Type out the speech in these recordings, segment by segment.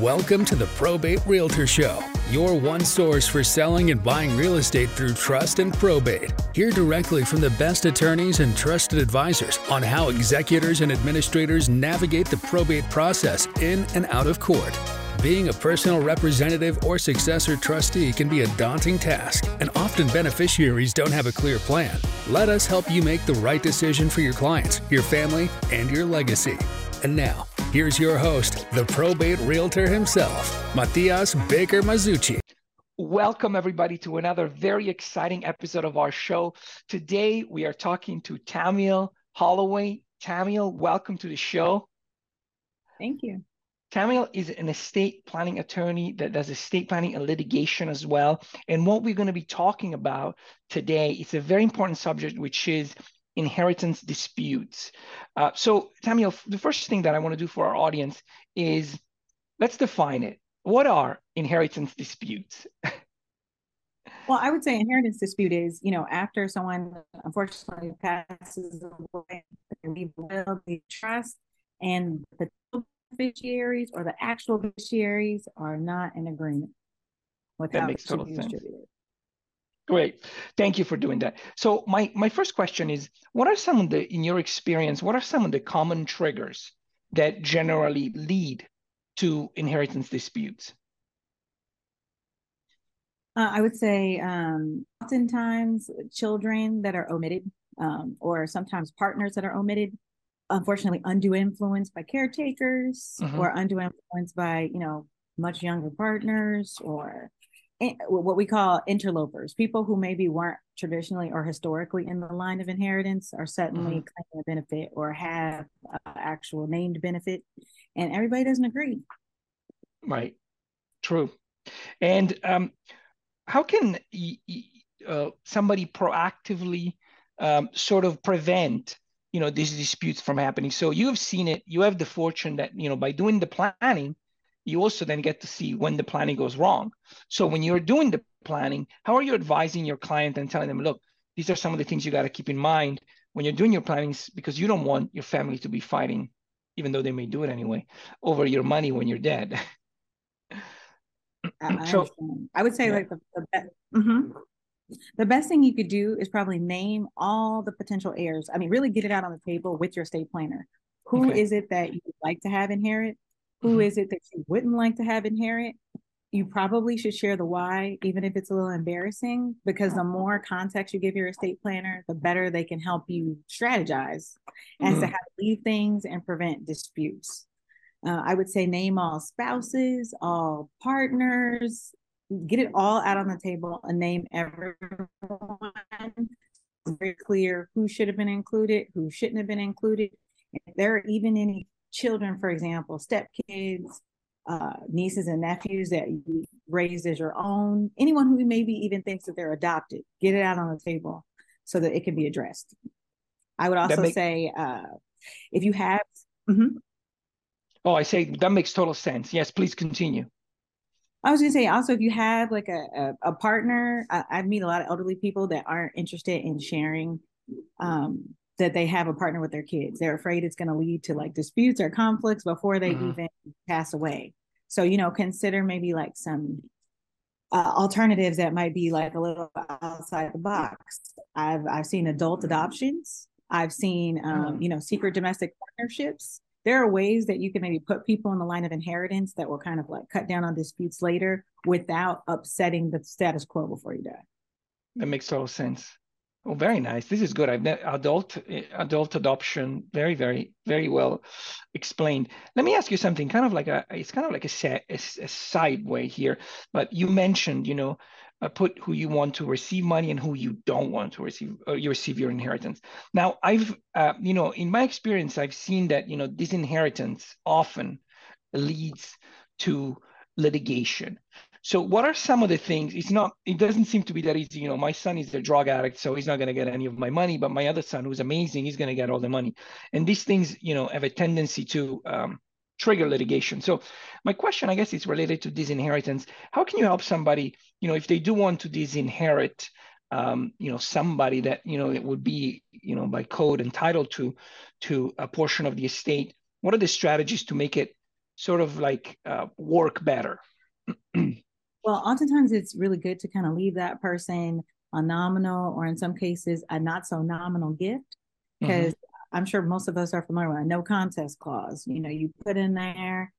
Welcome to the Probate Realtor Show, your one source for selling and buying real estate through trust and probate. Hear directly from the best attorneys and trusted advisors on how executors and administrators navigate the probate process in and out of court. Being a personal representative or successor trustee can be a daunting task, and often beneficiaries don't have a clear plan. Let us help you make the right decision for your clients, your family, and your legacy. And now, Here's your host, the probate realtor himself, Matias Baker Masucci. Welcome, everybody, to another very exciting episode of our show. Today, we are talking to Tamiel Holloway. Tamiel, welcome to the show. Thank you. Tamiel is an estate planning attorney that does estate planning and litigation as well. And what we're going to be talking about today is a very important subject, which is inheritance disputes. Uh, so, Tamiel, the first thing that I want to do for our audience is let's define it. What are inheritance disputes? well, I would say inheritance dispute is, you know, after someone unfortunately passes away, they will the trust and the beneficiaries or the actual beneficiaries are not in agreement with that makes total sense. Great. Thank you for doing that. So my, my first question is, what are some of the, in your experience, what are some of the common triggers that generally lead to inheritance disputes? Uh, I would say um, oftentimes children that are omitted um, or sometimes partners that are omitted, unfortunately undue influence by caretakers mm-hmm. or undue influence by, you know, much younger partners or what we call interlopers, people who maybe weren't traditionally or historically in the line of inheritance are suddenly mm-hmm. claiming a benefit or have actual named benefit, and everybody doesn't agree. Right. True. And um, how can uh, somebody proactively um, sort of prevent you know these disputes from happening? So you have seen it. You have the fortune that you know by doing the planning you also then get to see when the planning goes wrong. So when you're doing the planning, how are you advising your client and telling them, look, these are some of the things you got to keep in mind when you're doing your plannings because you don't want your family to be fighting, even though they may do it anyway, over your money when you're dead. I, so, I would say yeah. like the, the best, mm-hmm. the best thing you could do is probably name all the potential heirs. I mean, really get it out on the table with your estate planner. Who okay. is it that you would like to have inherit? Who mm-hmm. is it that you wouldn't like to have inherit? You probably should share the why, even if it's a little embarrassing, because the more context you give your estate planner, the better they can help you strategize as mm-hmm. to how to leave things and prevent disputes. Uh, I would say name all spouses, all partners, get it all out on the table and name everyone. Very clear who should have been included, who shouldn't have been included. If there are even any children, for example, stepkids, uh, nieces and nephews that you raised as your own, anyone who maybe even thinks that they're adopted, get it out on the table so that it can be addressed. I would also make... say uh, if you have. Mm-hmm. Oh, I say that makes total sense. Yes, please continue. I was gonna say also if you have like a a, a partner, I, I, meet a lot of elderly people that aren't interested in sharing um, that they have a partner with their kids. They're afraid it's going to lead to like disputes or conflicts before they mm-hmm. even pass away. So, you know, consider maybe like some uh, alternatives that might be like a little outside the box. I've I've seen adult adoptions. I've seen um, mm-hmm. you know secret domestic partnerships. There are ways that you can maybe put people in the line of inheritance that will kind of like cut down on disputes later without upsetting the status quo before you die. That makes total sense. Oh, very nice. This is good. I've adult adult adoption. Very, very, very well explained. Let me ask you something. Kind of like a, it's kind of like a, a, a side way here. But you mentioned, you know, uh, put who you want to receive money and who you don't want to receive. Uh, you receive your inheritance. Now, I've, uh, you know, in my experience, I've seen that, you know, this inheritance often leads to litigation. So what are some of the things? It's not, it doesn't seem to be that easy. You know, my son is a drug addict, so he's not going to get any of my money, but my other son, who's amazing, he's going to get all the money. And these things, you know, have a tendency to um, trigger litigation. So my question, I guess, is related to disinheritance. How can you help somebody, you know, if they do want to disinherit, um, you know, somebody that, you know, it would be, you know, by code entitled to, to a portion of the estate, what are the strategies to make it sort of like uh, work better? well, oftentimes it's really good to kind of leave that person a nominal or in some cases a not so nominal gift because mm-hmm. I'm sure most of us are familiar with a no contest clause. You know, you put in there,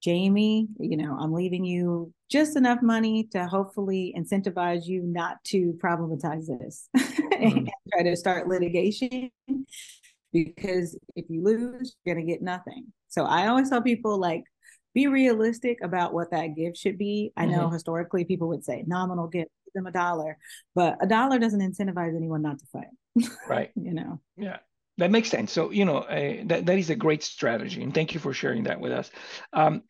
Jamie, you know, I'm leaving you just enough money to hopefully incentivize you not to problematize this mm-hmm. and try to start litigation because if you lose, you're going to get nothing. So I always tell people like, be realistic about what that gift should be. I know mm-hmm. historically people would say nominal gift, give them a dollar, but a dollar doesn't incentivize anyone not to fight. Right. you know. Yeah. That makes sense. So, you know, uh, that, that is a great strategy. And thank you for sharing that with us. Um,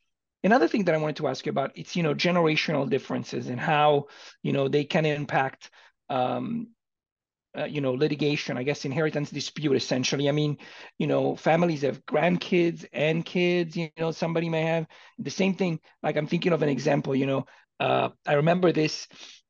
another thing that I wanted to ask you about, it's, you know, generational differences and how, you know, they can impact um, uh, you know litigation i guess inheritance dispute essentially. I mean you know families have grandkids and kids you know somebody may have the same thing. Like i'm thinking of an example you know uh, i remember this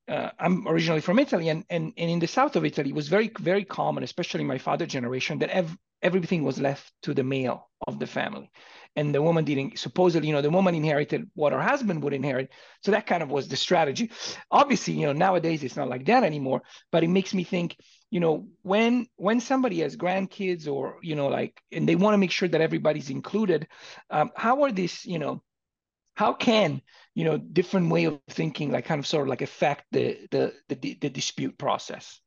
uh, i'm originally from italy and, and and in the south of italy it was very very common especially my father generation that ev- everything was left to the male of the family and the woman didn't supposedly you know the woman inherited what her husband would inherit. So that kind of was the strategy. Obviously you know nowadays it's not like that anymore but it makes me think you know when when somebody has grandkids or you know like and they want to make sure that everybody's included um, how are these you know how can you know different way of thinking like kind of sort of like affect the the the, the dispute process?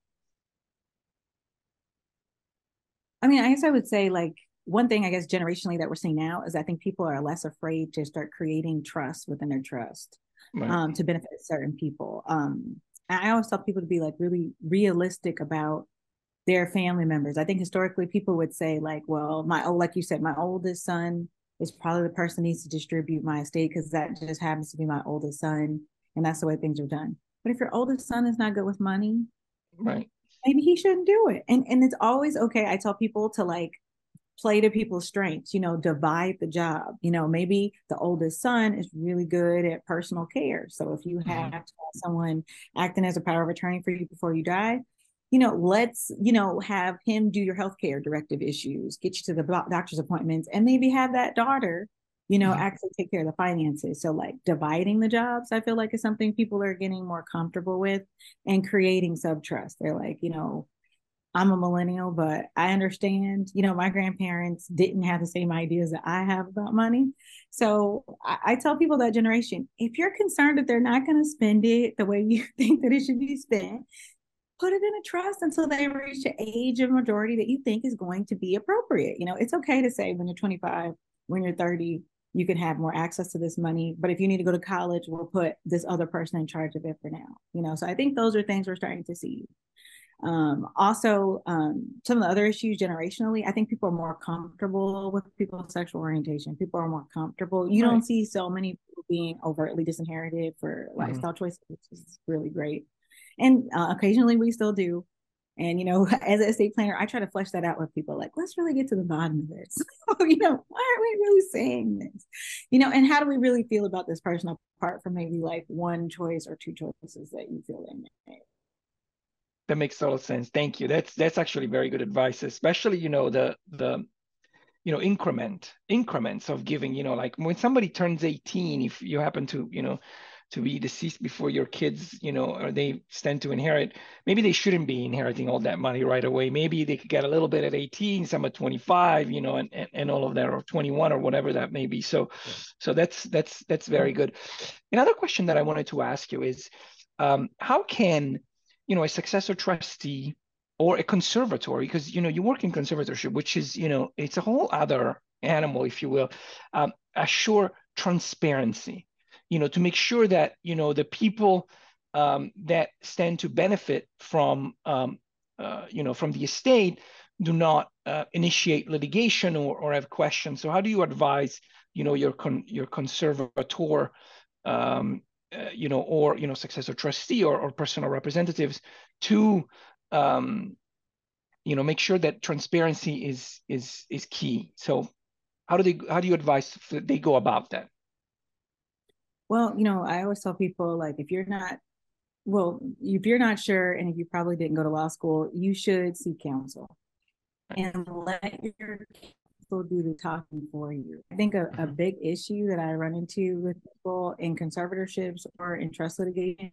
I mean i guess i would say like one thing i guess generationally that we're seeing now is i think people are less afraid to start creating trust within their trust right. um, to benefit certain people um, I always tell people to be like really realistic about their family members. I think historically people would say like, well, my oh, like you said, my oldest son is probably the person needs to distribute my estate because that just happens to be my oldest son, and that's the way things are done. But if your oldest son is not good with money, right, maybe he shouldn't do it. And and it's always okay. I tell people to like play to people's strengths, you know, divide the job. You know, maybe the oldest son is really good at personal care. So if you mm-hmm. have, have someone acting as a power of attorney for you before you die, you know, let's, you know, have him do your healthcare directive issues, get you to the doctor's appointments, and maybe have that daughter, you know, mm-hmm. actually take care of the finances. So like dividing the jobs, I feel like is something people are getting more comfortable with and creating sub trust. They're like, you know, I'm a millennial, but I understand, you know, my grandparents didn't have the same ideas that I have about money. So I, I tell people that generation, if you're concerned that they're not going to spend it the way you think that it should be spent, put it in a trust until they reach the age of majority that you think is going to be appropriate. You know, it's okay to say when you're 25, when you're 30, you can have more access to this money. But if you need to go to college, we'll put this other person in charge of it for now. You know, so I think those are things we're starting to see. Um, also, um, some of the other issues generationally, I think people are more comfortable with people's sexual orientation. People are more comfortable. You right. don't see so many people being overtly disinherited for mm-hmm. lifestyle choices, which is really great. And uh, occasionally we still do. And you know, as an estate planner, I try to flesh that out with people. Like, let's really get to the bottom of this. you know, why are we really saying this? You know, and how do we really feel about this person apart from maybe like one choice or two choices that you feel they made? That makes total sense. Thank you. That's that's actually very good advice, especially you know the the you know increment increments of giving. You know, like when somebody turns 18, if you happen to you know to be deceased before your kids, you know, or they stand to inherit, maybe they shouldn't be inheriting all that money right away. Maybe they could get a little bit at 18, some at 25, you know, and, and, and all of that, or 21 or whatever that may be. So, yeah. so that's that's that's very good. Another question that I wanted to ask you is, um, how can you know a successor trustee or a conservatory because you know you work in conservatorship which is you know it's a whole other animal if you will um, assure transparency you know to make sure that you know the people um, that stand to benefit from um, uh, you know from the estate do not uh, initiate litigation or, or have questions. So how do you advise you know your con- your conservator um, you know, or you know, successor trustee or, or personal representatives to, um, you know, make sure that transparency is is is key. So, how do they how do you advise they go about that? Well, you know, I always tell people like if you're not well, if you're not sure and if you probably didn't go to law school, you should seek counsel and let your counsel do the talking for you. I think a, a mm-hmm. big issue that I run into with people in conservatorships or in trust litigation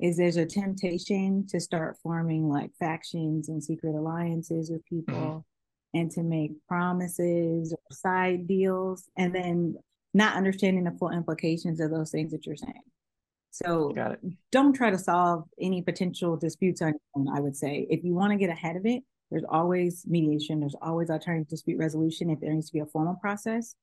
is there's a temptation to start forming like factions and secret alliances with people mm-hmm. and to make promises or side deals and then not understanding the full implications of those things that you're saying. So don't try to solve any potential disputes on your own, I would say. If you want to get ahead of it, there's always mediation, there's always alternative dispute resolution if there needs to be a formal process.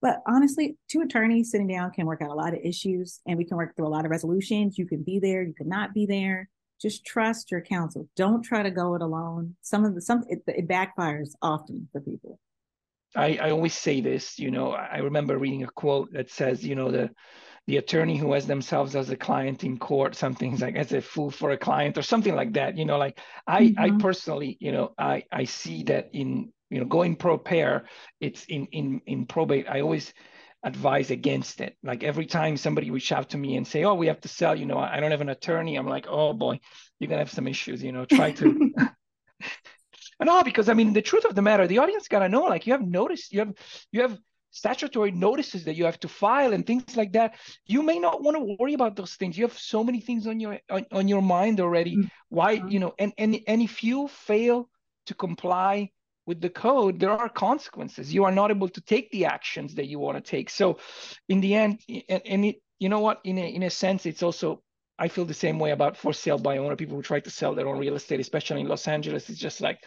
But honestly, two attorneys sitting down can work out a lot of issues and we can work through a lot of resolutions. You can be there, you could not be there. Just trust your counsel. Don't try to go it alone. Some of the some it, it backfires often for people. I, I always say this, you know, I remember reading a quote that says, you know, the the attorney who has themselves as a client in court, something like as a fool for a client or something like that. You know, like I mm-hmm. I personally, you know, I I see that in you know going pro per, it's in in in probate. I always advise against it. Like every time somebody reach out to me and say, "Oh, we have to sell," you know, I don't have an attorney. I'm like, "Oh boy, you're gonna have some issues." You know, try to. no, because I mean, the truth of the matter, the audience gotta know. Like you have noticed, you have you have statutory notices that you have to file and things like that. You may not want to worry about those things. You have so many things on your on, on your mind already. Mm-hmm. Why, you know, and and and if you fail to comply with the code, there are consequences. You are not able to take the actions that you want to take. So, in the end, and, and it, you know what, in a in a sense, it's also I feel the same way about for sale by owner people who try to sell their own real estate, especially in Los Angeles. It's just like,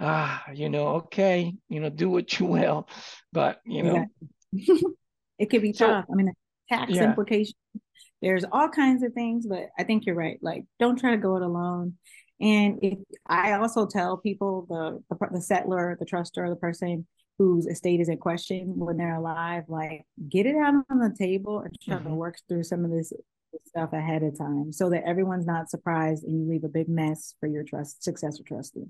ah, you know, okay, you know, do what you will, but you know, it could be so, tough. I mean, tax yeah. implications. There's all kinds of things, but I think you're right. Like, don't try to go it alone. And if I also tell people the, the the settlor, the trustor, the person whose estate is in question when they're alive, like get it out on the table and try mm-hmm. to work through some of this stuff ahead of time so that everyone's not surprised and you leave a big mess for your trust successor trustee.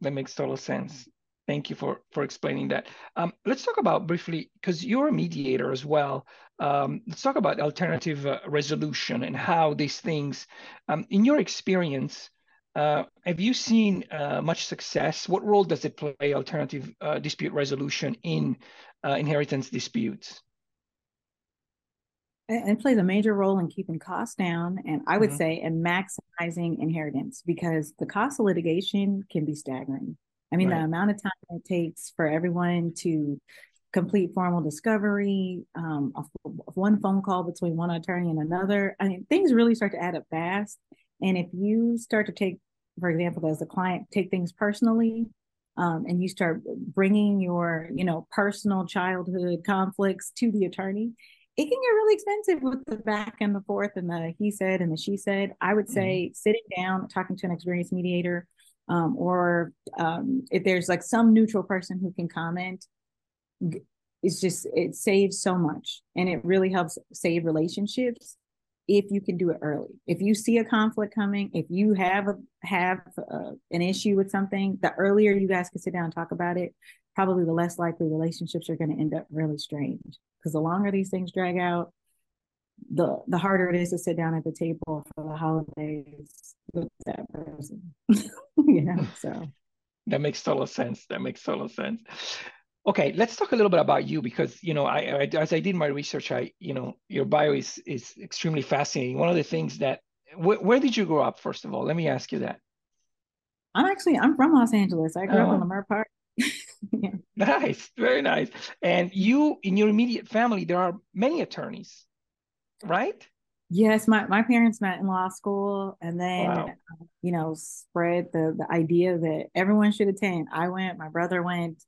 That makes total sense. Thank you for for explaining that. Um, let's talk about briefly because you're a mediator as well. Um, let's talk about alternative uh, resolution and how these things, um, in your experience, uh, have you seen uh, much success? What role does it play, alternative uh, dispute resolution in uh, inheritance disputes? It plays a major role in keeping costs down, and I would mm-hmm. say, in maximizing inheritance because the cost of litigation can be staggering. I mean, right. the amount of time it takes for everyone to complete formal discovery, um, one phone call between one attorney and another. I mean, things really start to add up fast. And if you start to take for example, as a client, take things personally, um, and you start bringing your, you know, personal childhood conflicts to the attorney, it can get really expensive with the back and the forth and the he said and the she said. I would say mm-hmm. sitting down, talking to an experienced mediator, um, or um, if there's like some neutral person who can comment, it's just it saves so much, and it really helps save relationships if you can do it early. If you see a conflict coming, if you have a, have a, an issue with something, the earlier you guys can sit down and talk about it, probably the less likely relationships are going to end up really strange. Because the longer these things drag out, the the harder it is to sit down at the table for the holidays with that person. you know, so that makes total sense. That makes total sense. Okay, let's talk a little bit about you because you know, I, I, as I did my research, I you know, your bio is is extremely fascinating. One of the things that wh- where did you grow up? First of all, let me ask you that. I'm actually I'm from Los Angeles. I grew up in oh. Park. yeah. Nice, very nice. And you, in your immediate family, there are many attorneys, right? Yes, my, my parents met in law school and then, wow. you know, spread the, the idea that everyone should attend. I went, my brother went,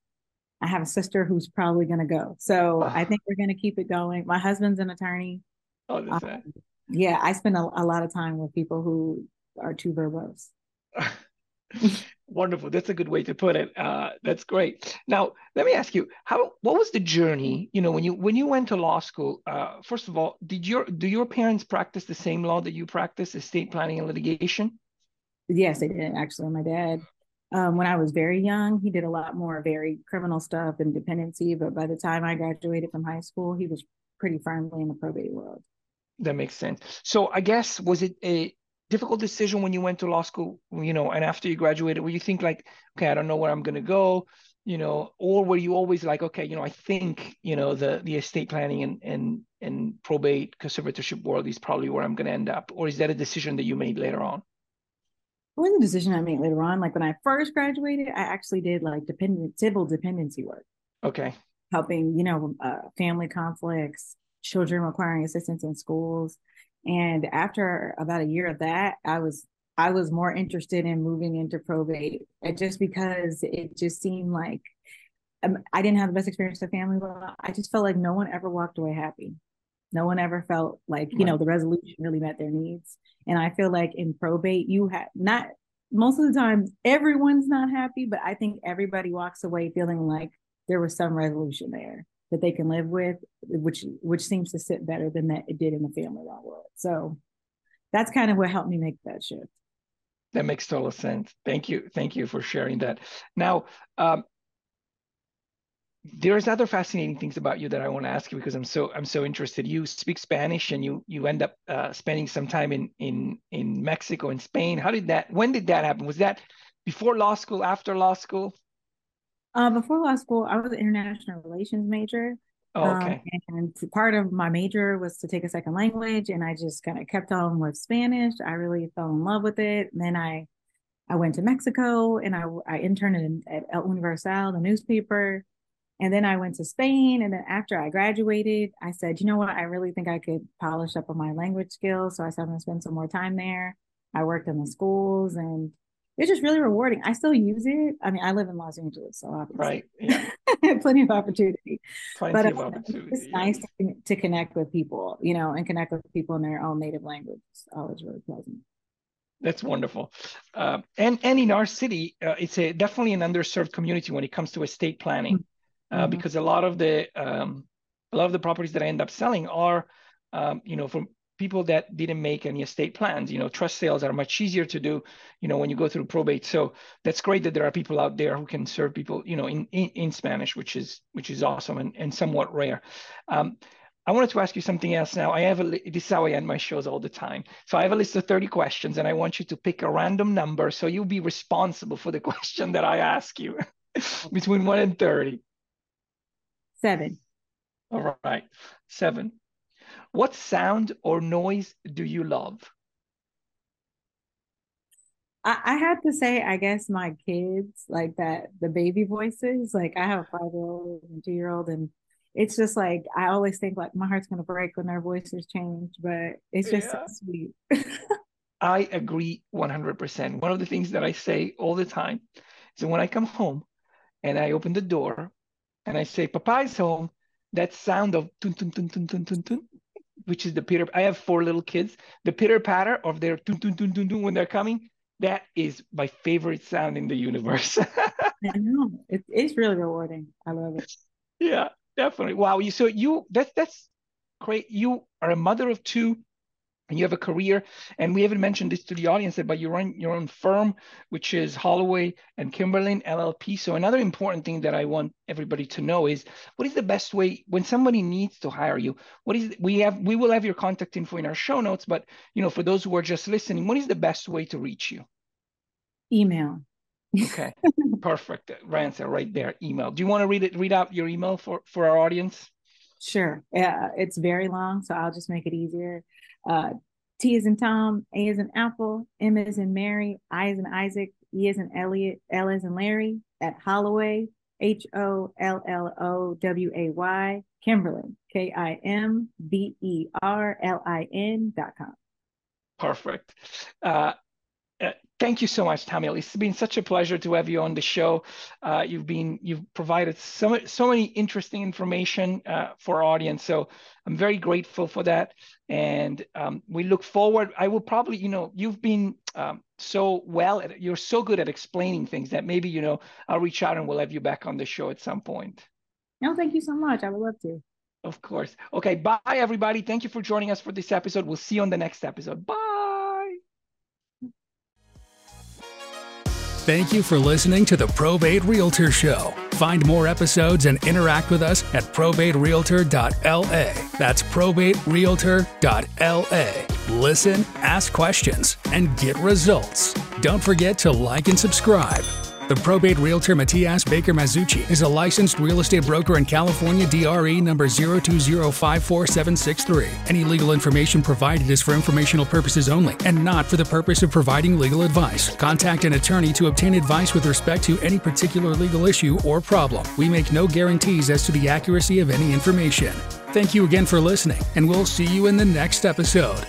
I have a sister who's probably going to go. So oh. I think we're going to keep it going. My husband's an attorney. Oh, that's um, Yeah, I spend a, a, lot of time with people who are too verbose. Wonderful. That's a good way to put it. Uh, that's great. Now, let me ask you, how what was the journey? You know, when you when you went to law school, uh, first of all, did your do your parents practice the same law that you practice, estate planning and litigation? Yes, they did. Actually, my dad um, when I was very young, he did a lot more very criminal stuff and dependency. But by the time I graduated from high school, he was pretty firmly in the probate world. That makes sense. So I guess was it a difficult decision when you went to law school? You know, and after you graduated, where you think like, okay, I don't know where I'm going to go. you know, or were you always like, okay, you know, I think, you know, the the estate planning and and and probate conservatorship world is probably where I'm going to end up, or is that a decision that you made later on? It was a decision I made later on. Like when I first graduated, I actually did like dependent civil dependency work. Okay. Helping, you know, uh, family conflicts, children requiring assistance in schools, and after about a year of that, I was I was more interested in moving into probate just because it just seemed like um, I didn't have the best experience with family law. I just felt like no one ever walked away happy. No one ever felt like, you right. know, the resolution really met their needs. And I feel like in probate, you have not most of the time, everyone's not happy, but I think everybody walks away feeling like there was some resolution there that they can live with, which which seems to sit better than that it did in the family law world. So that's kind of what helped me make that shift. That makes total sense. Thank you. Thank you for sharing that. Now, um, there's other fascinating things about you that I want to ask you because I'm so I'm so interested. You speak Spanish and you you end up uh, spending some time in in in Mexico and Spain. How did that? When did that happen? Was that before law school? After law school? Uh, before law school, I was an international relations major. Oh, um, okay. Um, and part of my major was to take a second language, and I just kind of kept on with Spanish. I really fell in love with it. And then I, I went to Mexico, and I I interned in, at El Universal, the newspaper, and then I went to Spain. And then after I graduated, I said, you know what, I really think I could polish up on my language skills. So I said I'm gonna spend some more time there. I worked in the schools, and it's just really rewarding. I still use it. I mean, I live in Los Angeles, so obviously. right, yeah, plenty of opportunity. Plenty but of opportunity. It's yeah. nice to, to connect with people, you know, and connect with people in their own native language. It's always really pleasant. That's wonderful, uh, and and in our city, uh, it's a definitely an underserved community when it comes to estate planning, uh, mm-hmm. uh, because a lot of the um, a lot of the properties that I end up selling are, um, you know, from people that didn't make any estate plans. You know, trust sales are much easier to do, you know, when you go through probate. So that's great that there are people out there who can serve people, you know, in in, in Spanish, which is which is awesome and, and somewhat rare. Um, I wanted to ask you something else now. I have a this is how I end my shows all the time. So I have a list of 30 questions and I want you to pick a random number. So you'll be responsible for the question that I ask you between one and 30. Seven. All right. Seven. What sound or noise do you love? I, I have to say, I guess my kids like that, the baby voices. Like I have a five year old and two year old, and it's just like I always think like my heart's gonna break when their voices change, but it's just yeah. so sweet. I agree 100%. One of the things that I say all the time is that when I come home and I open the door and I say, Papa is home, that sound of tun tun tun tun tun tun tun which is the pitter. I have four little kids. The pitter patter of their dun, dun, dun, dun, dun, when they're coming, that is my favorite sound in the universe. I know it, it's really rewarding. I love it. Yeah, definitely. Wow. You so you that's that's great. You are a mother of two and you have a career and we haven't mentioned this to the audience but you run your own firm which is holloway and kimberlin llp so another important thing that i want everybody to know is what is the best way when somebody needs to hire you what is we have we will have your contact info in our show notes but you know for those who are just listening what is the best way to reach you? Email. Okay. Perfect answer right there email. Do you want to read it read out your email for for our audience? Sure. Yeah, it's very long, so I'll just make it easier. Uh, T is in Tom, A is in Apple, M is in Mary, I is in Isaac, E is in Elliot, L is in Larry at Holloway, H O L L O W A Y, Kimberlin, K I M B E R L I N dot com. Perfect. Uh, uh, thank you so much, Tamiel. It's been such a pleasure to have you on the show. Uh, you've been you've provided so so many interesting information uh, for our audience. So I'm very grateful for that, and um, we look forward. I will probably, you know, you've been um, so well. At, you're so good at explaining things that maybe you know I'll reach out and we'll have you back on the show at some point. No, thank you so much. I would love to. Of course. Okay. Bye, everybody. Thank you for joining us for this episode. We'll see you on the next episode. Bye. Thank you for listening to the Probate Realtor Show. Find more episodes and interact with us at probaterealtor.la. That's probaterealtor.la. Listen, ask questions, and get results. Don't forget to like and subscribe. The probate realtor Matias Baker Masucci is a licensed real estate broker in California, DRE number 020547763. Any legal information provided is for informational purposes only and not for the purpose of providing legal advice. Contact an attorney to obtain advice with respect to any particular legal issue or problem. We make no guarantees as to the accuracy of any information. Thank you again for listening, and we'll see you in the next episode.